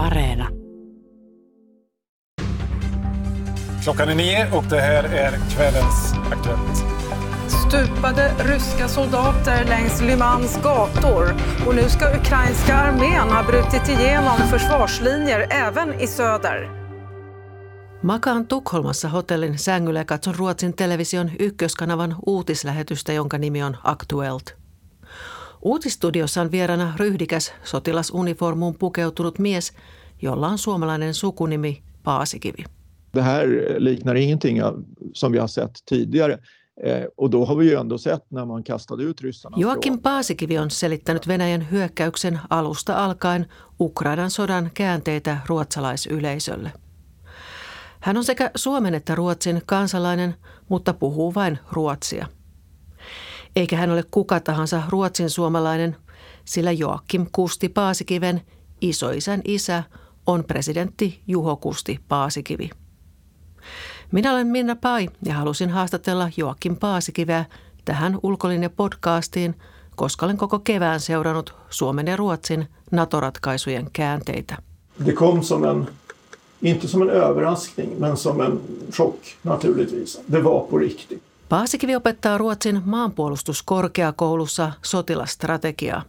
Areena. Klockan är nio och det här är kvällens Aktuellt. Stupade ryska soldater längs Limans gator och nu ska ukrainska armén ha brutit igenom försvarslinjer även i söder. Makaan Tukholmassa hotellin sängyllä ja katson Ruotsin television ykköskanavan uutislähetystä, jonka nimi on Aktuelt. Uutistudiossa on vierana ryhdikäs sotilasuniformuun pukeutunut mies, jolla on suomalainen sukunimi Paasikivi. Det här liknar ingenting som vi har sett tidigare. Eh, och då har vi ju ändå sett när man kastade ut ryssarna. Joakim Paasikivi on selittänyt Venäjän hyökkäyksen alusta alkaen Ukrainan sodan käänteitä ruotsalaisyleisölle. Hän on sekä Suomen että Ruotsin kansalainen, mutta puhuu vain ruotsia. Eikä hän ole kuka tahansa ruotsin suomalainen, sillä Joakim Kusti Paasikiven isoisän isä on presidentti Juho Kusti Paasikivi. Minä olen Minna Pai ja halusin haastatella Joakim Paasikiveä tähän ulkolinja-podcastiin, koska olen koko kevään seurannut Suomen ja Ruotsin NATO-ratkaisujen käänteitä. Det kom som en, inte som en överraskning, men som en chock naturligtvis. Det var på riktigt. Paasikivi opettaa Ruotsin maanpuolustuskorkeakoulussa sotilastrategiaa.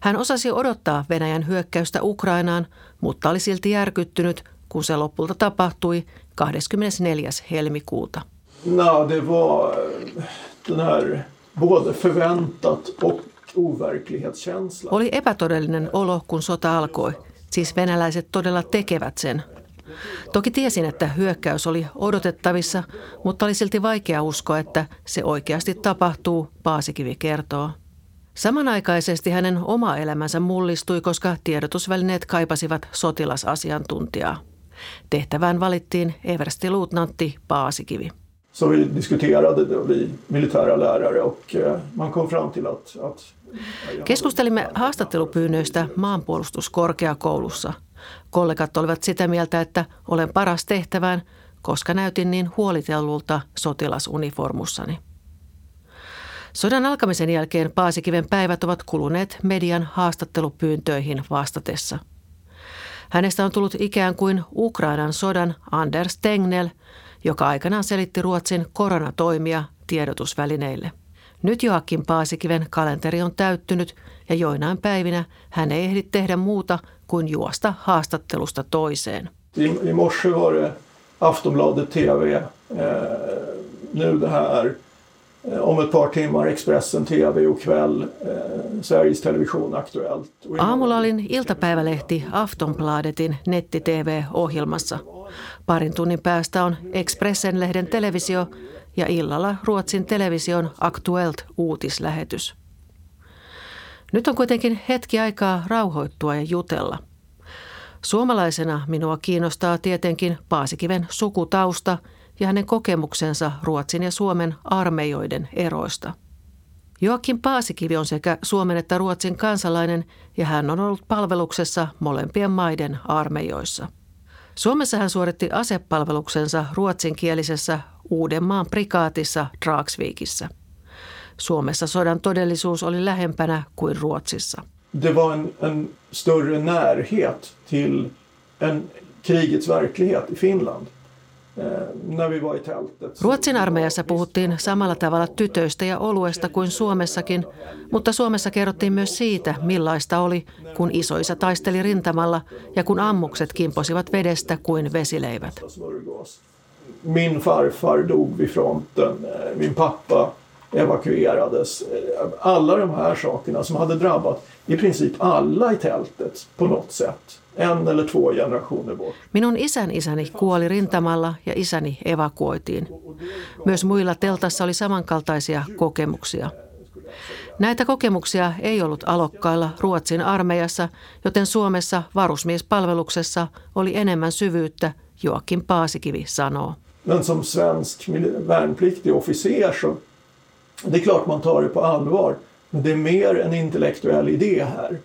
Hän osasi odottaa Venäjän hyökkäystä Ukrainaan, mutta oli silti järkyttynyt, kun se lopulta tapahtui 24. helmikuuta. No, det var eh, den här både förväntat och overklighetskänsla. Oli epätodellinen olo, kun sota alkoi. Siis venäläiset todella tekevät sen. Toki tiesin, että hyökkäys oli odotettavissa, mutta oli silti vaikea uskoa, että se oikeasti tapahtuu, Paasikivi kertoo. Samanaikaisesti hänen oma elämänsä mullistui, koska tiedotusvälineet kaipasivat sotilasasiantuntijaa. Tehtävään valittiin everstiluutnantti Paasikivi. Så vi diskuterade det, vi militära lärare och eh, man kom fram till att, att Keskustelimme haastattelupyynnöistä maanpuolustuskorkeakoulussa. Kollegat olivat sitä mieltä, että olen paras tehtävään, koska näytin niin huolitellulta sotilasuniformussani. Sodan alkamisen jälkeen Paasikiven päivät ovat kuluneet median haastattelupyyntöihin vastatessa – Hänestä on tullut ikään kuin Ukrainan sodan Anders Tegnell, joka aikanaan selitti Ruotsin koronatoimia tiedotusvälineille. Nyt Joakim Paasikiven kalenteri on täyttynyt ja joinain päivinä hän ei ehdi tehdä muuta kuin juosta haastattelusta toiseen. I, morse var det Aftonbladet TV. Eh, nu det här Eh, om ett par timmar Expressen TV och kväll eh, Sveriges Television Aktuellt. Aamulla olin iltapäivälehti Aftonbladetin netti-TV-ohjelmassa. Parin tunnin päästä on Expressen-lehden televisio ja illalla Ruotsin television Aktuelt uutislähetys. Nyt on kuitenkin hetki aikaa rauhoittua ja jutella. Suomalaisena minua kiinnostaa tietenkin Paasikiven sukutausta – ja hänen kokemuksensa Ruotsin ja Suomen armeijoiden eroista. Joakim Paasikivi on sekä Suomen että Ruotsin kansalainen ja hän on ollut palveluksessa molempien maiden armeijoissa. Suomessa hän suoritti asepalveluksensa ruotsinkielisessä Uudenmaan prikaatissa Dragsvikissä. Suomessa sodan todellisuus oli lähempänä kuin Ruotsissa. Det var en, en större närhet till en krigets verklighet i Finland. Eh, Ruotsin armeijassa puhuttiin samalla tavalla tytöistä ja oluesta kuin Suomessakin, mutta Suomessa kerrottiin myös siitä, millaista oli, kun isoisa taisteli rintamalla ja kun ammukset kimposivat vedestä kuin vesileivät. Min farfar dog vid fronten, eh, min pappa evakuerades. Alla de här sakerna som hade drabbat i princip alla i tältet på något sätt en eller två generationer bort. Minun isän isäni kuoli rintamalla ja isäni evakuoitiin. Myös muilla teltassa oli samankaltaisia kokemuksia. Näitä kokemuksia ei ollut alokkailla Ruotsin armeijassa, joten Suomessa varusmiespalveluksessa oli enemmän syvyyttä, Joakim Paasikivi sanoo. Men som svensk värnpliktig officer så det är klart man tar det på allvar. Men det är mer en intellektuell idé här.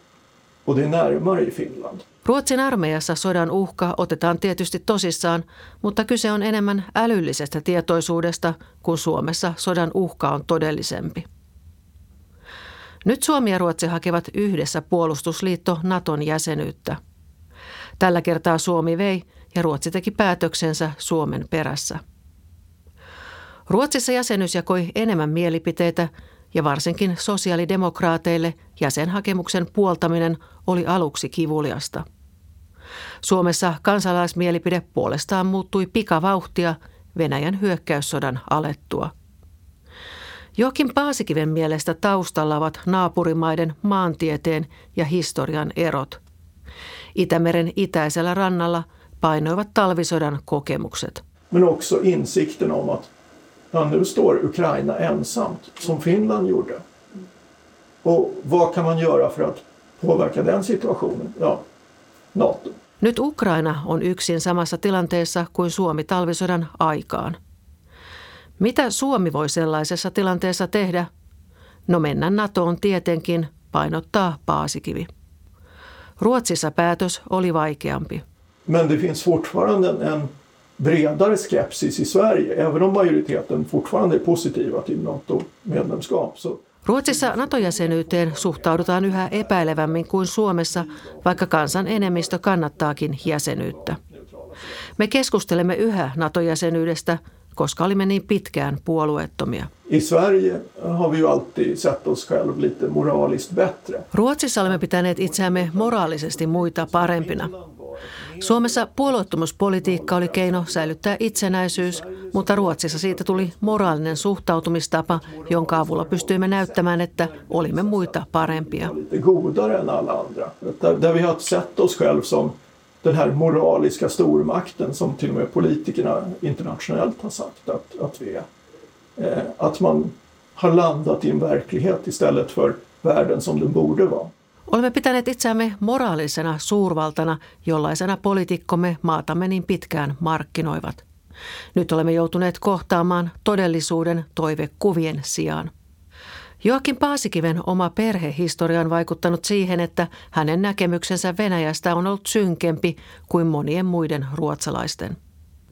Och det är närmare i Finland. Ruotsin armeijassa sodan uhka otetaan tietysti tosissaan, mutta kyse on enemmän älyllisestä tietoisuudesta, kun Suomessa sodan uhka on todellisempi. Nyt Suomi ja Ruotsi hakevat yhdessä puolustusliitto Naton jäsenyyttä. Tällä kertaa Suomi vei ja Ruotsi teki päätöksensä Suomen perässä. Ruotsissa jäsenyys jakoi enemmän mielipiteitä ja varsinkin sosiaalidemokraateille jäsenhakemuksen puoltaminen oli aluksi kivuliasta. Suomessa kansalaismielipide puolestaan muuttui pikavauhtia Venäjän hyökkäyssodan alettua. Jokin Paasikiven mielestä taustalla ovat naapurimaiden maantieteen ja historian erot. Itämeren itäisellä rannalla painoivat talvisodan kokemukset. Men också insikten om att ja, nu står Ukraina ensamt, som Finland gjorde. Och vad kan man göra för att påverka den situationen? Ja, NATO. Nyt Ukraina on yksin samassa tilanteessa kuin Suomi talvisodan aikaan. Mitä Suomi voi sellaisessa tilanteessa tehdä? No mennä NATOon tietenkin, painottaa Paasikivi. Ruotsissa päätös oli vaikeampi. Men det finns fortfarande en bredare skepsis i Sverige, även om majoriteten fortfarande är positiva till NATO-medlemskap. Så Ruotsissa NATO-jäsenyyteen suhtaudutaan yhä epäilevämmin kuin Suomessa, vaikka kansan enemmistö kannattaakin jäsenyyttä. Me keskustelemme yhä NATO-jäsenyydestä, koska olimme niin pitkään puolueettomia. I Sverige har vi ju alltid sett oss själv lite moraliskt bättre. Ruotsissa olemme pitäneet itseämme moraalisesti muita parempina. Suomessa puolueettomuuspolitiikka oli keino säilyttää itsenäisyys, mutta Ruotsissa siitä tuli moraalinen suhtautumistapa, jonka avulla pystyimme näyttämään, että olimme muita parempia. Den här moraliska stormakten som till och med politikerna internationellt har sagt att, att vi är. Eh, att man har landat i en verklighet istället för världen som den borde vara. Olemme pitäneet itseämme moraalisena suurvaltana, jollaisena poliitikkomme maatamme niin pitkään markkinoivat. Nyt olemme joutuneet kohtaamaan todellisuuden toivekuvien sijaan. Joakin Paasikiven oma perhehistoria on vaikuttanut siihen, että hänen näkemyksensä Venäjästä on ollut synkempi kuin monien muiden ruotsalaisten.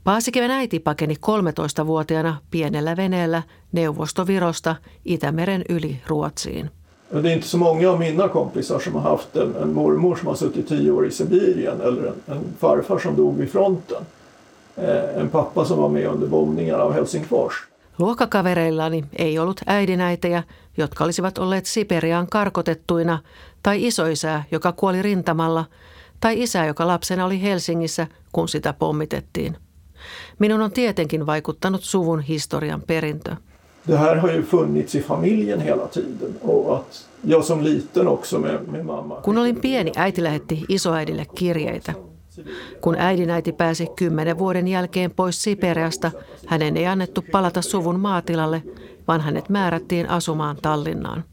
Paasikiven äiti pakeni 13-vuotiaana pienellä veneellä Neuvostovirosta Itämeren yli Ruotsiin. Och Det är inte så många av mina kompisar som har haft en, en mormor som har suttit tio år i Sibirien eller en, en farfar som dog vid fronten. Eh, en pappa som var med under bombningarna av Helsingfors. Luokkakavereillani ei ollut äidinäitejä, jotka olisivat olleet Siperiaan karkotettuina, tai isoisää, joka kuoli rintamalla, tai isää, joka lapsena oli Helsingissä, kun sitä pommitettiin. Minun on tietenkin vaikuttanut suvun historian perintö. Det här har ju funnits i familjen hela tiden och att jag som liten också med, med mamma. Kun olin pieni, äiti lähetti isoäidille kirjeitä. Kun äidinäiti pääsi kymmenen vuoden jälkeen pois Siperiasta, hänen ei annettu palata suvun maatilalle, vaan hänet määrättiin asumaan Tallinnaan.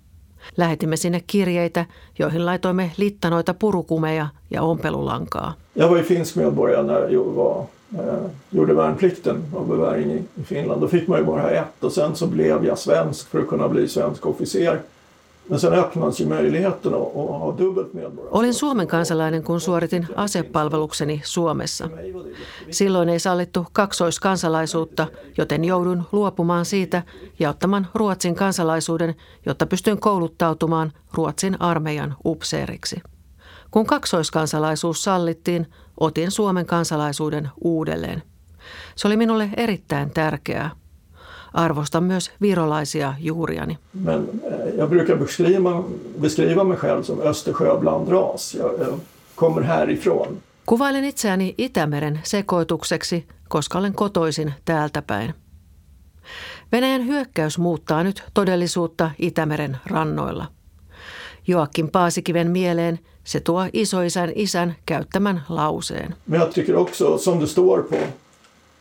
Lähetimme sinne kirjeitä, joihin laitoimme littanoita purukumeja ja ompelulankaa. Jag var ju finsk medborgare när jag var, eh, gjorde värnplikten av beväring i, i Finland. Då fick man ju bara ett och sen så blev jag svensk för att kunna bli svensk officer. Men sen öppnades ju möjligheten att, att ha dubbelt medborgarskap. Olin Suomen kansalainen, kun suoritin asepalvelukseni Suomessa. Silloin ei sallittu kaksoiskansalaisuutta, joten joudun luopumaan siitä ja ottamaan Ruotsin kansalaisuuden, jotta pystyn kouluttautumaan Ruotsin armeijan upseeriksi. Kun kaksoiskansalaisuus sallittiin, otin Suomen kansalaisuuden uudelleen. Se oli minulle erittäin tärkeää. Arvostan myös virolaisia juuriani. Men eh, jag brukar beskriva, beskriva mig själv som Östersjöblandras. Jag, jag kommer härifrån. Kuvailen itseäni Itämeren sekoitukseksi, koska olen kotoisin täältä päin. Venäjän hyökkäys muuttaa nyt todellisuutta Itämeren rannoilla. Joakim Paasikiven mieleen se tuo isoisän isän käyttämän lauseen. Men jag tycker också, som det står på,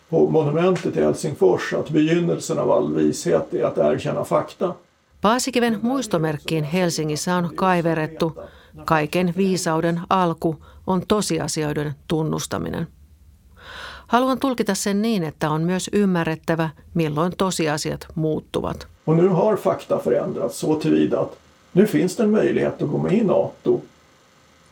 på monumentet i Helsingfors, att begynnelsen av all vishet är att erkänna fakta. Paasikiven muistomerkkiin Helsingissä on kaiverettu kaiken viisauden alku on tosiasioiden tunnustaminen. Haluan tulkita sen niin, että on myös ymmärrettävä, milloin tosiasiat muuttuvat. Och nu har fakta förändrats så tillvida att nu finns det en möjlighet att gå med i NATO.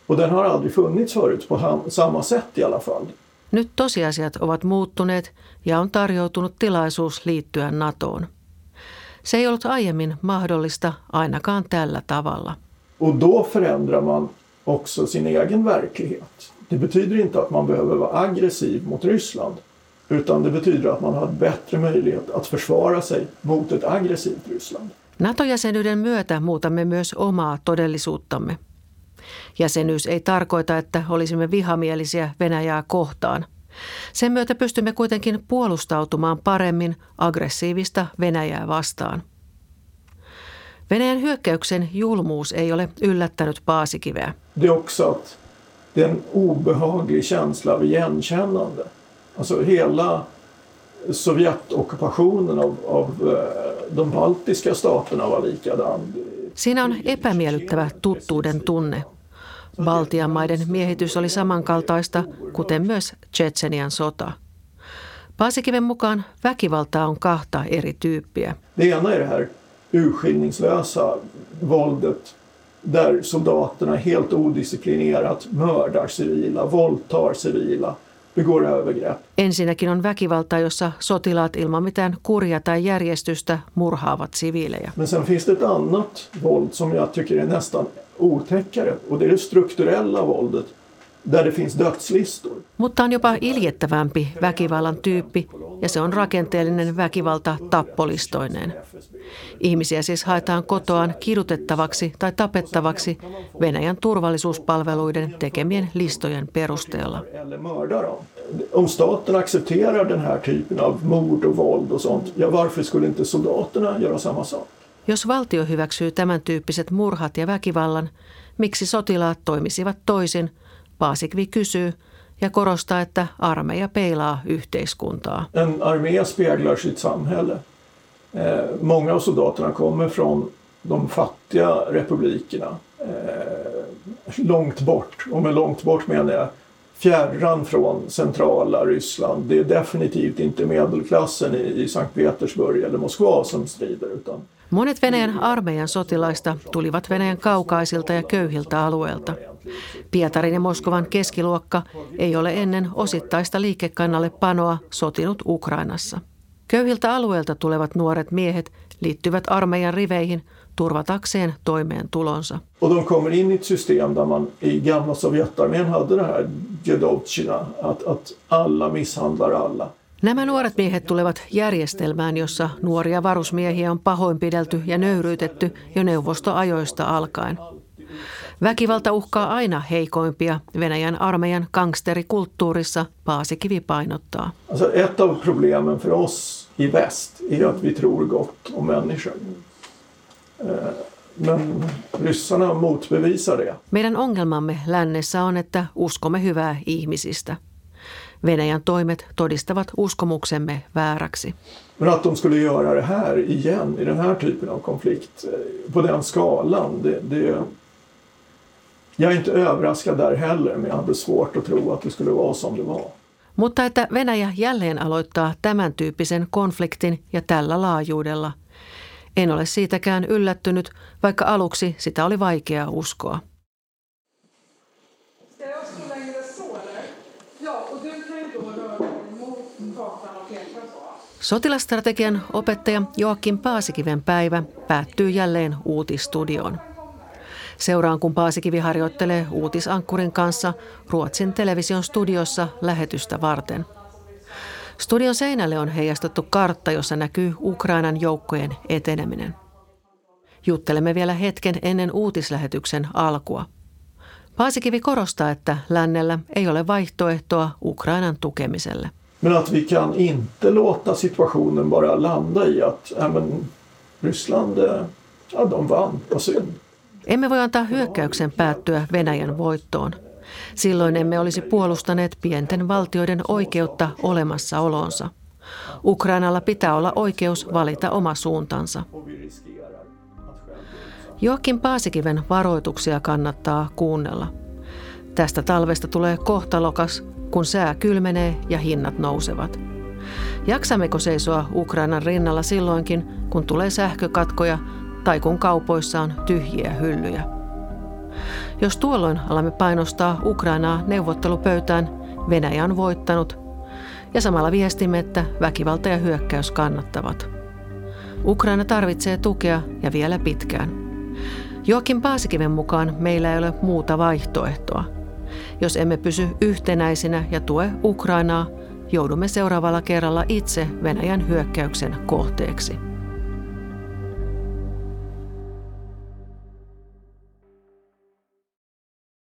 Och den har aldrig funnits förut på samma sätt i alla fall. Nyt tosiasiat ovat muuttuneet ja on tarjoutunut tilaisuus liittyä NATOon. Se ei ollut aiemmin mahdollista ainakaan tällä tavalla. Och då förändrar man också sin egen verklighet. Det betyder inte att man behöver vara aggressiv mot Ryssland. Utan det betyder att man har bättre möjlighet att försvara sig mot ett aggressivt Ryssland. NATO-jäsenyyden myötä muutamme myös omaa todellisuuttamme. Jäsenyys ei tarkoita, että olisimme vihamielisiä Venäjää kohtaan. Sen myötä pystymme kuitenkin puolustautumaan paremmin aggressiivista Venäjää vastaan. Venäjän hyökkäyksen julmuus ei ole yllättänyt Paasikiveä. Det är också att det är en obehaglig känsla av igenkännande. Alltså hela Sovjetockupationen av, av eh, de baltiska staterna var likadan. Siinä on epämiellyttävä tuttuuden tunne. Baltian maiden miehitys oli samankaltaista, kuten myös Tsetsenian sota. Paasikiven mukaan väkivaltaa on kahta eri tyyppiä. Det ena är det här urskillningslösa våldet där soldaterna helt odisciplinerat mördar civila, våldtar civila, begår övergrepp. Ensinnäkin on väkivaltaa, jossa sotilaat ilman mitään kuria tai järjestystä murhaavat siviilejä. Men sen finns det ett annat våld som jag tycker är nästan otäckare och det är det strukturella våldet där det finns dödslistor. Mutta on jopa iljettävämpi väkivallan tyyppi, ja se on rakenteellinen väkivalta tappolistoineen. Ihmisiä siis haetaan kotoaan kidutettavaksi tai tapettavaksi Venäjän turvallisuuspalveluiden tekemien listojen perusteella. Om staten accepterar den här typen av mord och våld och sånt, ja varför skulle inte soldaterna göra samma sak? Jos valtio hyväksyy tämän tyyppiset murhat ja väkivallan, miksi sotilaat toimisivat toisin, Paasikvi kysyy ja korostaa, että armeija peilaa yhteiskuntaa. En armé speglar sitt samhälle. Eh, många av soldaterna kommer från de fattiga republikerna. Eh, långt bort, och med långt bort menar jag fjärran från centrala Ryssland. Det är definitivt inte medelklassen i, i Sankt Petersburg eller Moskva som strider. Utan Monet Venäjän armeijan sotilaista tulivat Venäjän kaukaisilta ja köyhiltä alueilta. Pietarin ja Moskovan keskiluokka ei ole ennen osittaista liikekannalle panoa sotinut Ukrainassa. Köyhiltä alueilta tulevat nuoret miehet liittyvät armeijan riveihin turvatakseen toimeentulonsa. Och de kommer in i ett system där man i gamla Sovjetarmén hade det här Jedovtjina, att, att alla misshandlar alla. Nämä nuoret miehet tulevat järjestelmään, jossa nuoria varusmiehiä on pahoinpidelty ja nöyryytetty jo neuvostoajoista alkaen. Väkivalta uhkaa aina heikoimpia Venäjän armeijan gangsterikulttuurissa, Paasikivi painottaa. Alltså ett av problemen för oss i väst är att vi tror gott om människor. Eh, Men ryssarna motbevisar det. Meidän ongelmamme lännessä on, että uskomme hyvää ihmisistä. Venäjän toimet todistavat uskomuksemme vääräksi. Men att de skulle göra det här igen i den här typen av konflikt eh, på den skalan, det, det, jag är inte överraskad där heller men jag hade svårt att tro att det skulle vara som det var. Mutta että Venäjä jälleen aloittaa tämän tyyppisen konfliktin ja tällä laajuudella. En ole siitäkään yllättynyt, vaikka aluksi sitä oli vaikea uskoa. Sotilastrategian opettaja Joakim Paasikiven päivä päättyy jälleen uutistudioon. Seuraan, kun Paasikivi harjoittelee uutisankkurin kanssa Ruotsin television studiossa lähetystä varten. Studion seinälle on heijastettu kartta, jossa näkyy Ukrainan joukkojen eteneminen. Juttelemme vielä hetken ennen uutislähetyksen alkua. Paasikivi korostaa, että lännellä ei ole vaihtoehtoa Ukrainan tukemiselle. Men att vi kan inte låta situationen bara landa i att ja, men, Ryssland, eh, ja de vann, vad synd. Emme voi antaa hyökkäyksen päättyä Venäjän voittoon. Silloin emme olisi puolustaneet pienten valtioiden oikeutta olemassaolonsa. Ukrainalla pitää olla oikeus valita oma suuntansa. Joakim Paasikiven varoituksia kannattaa kuunnella. Tästä talvesta tulee kohtalokas, kun sää kylmenee ja hinnat nousevat. Jaksammeko seisoa Ukrainan rinnalla silloinkin, kun tulee sähkökatkoja tai kun kaupoissa on tyhjiä hyllyjä? Jos tuolloin alamme painostaa Ukrainaa neuvottelupöytään, Venäjä on voittanut ja samalla viestimme, että väkivalta ja hyökkäys kannattavat. Ukraina tarvitsee tukea ja vielä pitkään. Joakim Paasikiven mukaan meillä ei ole muuta vaihtoehtoa. Jos emme pysy yhtenäisinä ja tue Ukrainaa, joudumme seuraavalla kerralla itse Venäjän hyökkäyksen kohteeksi.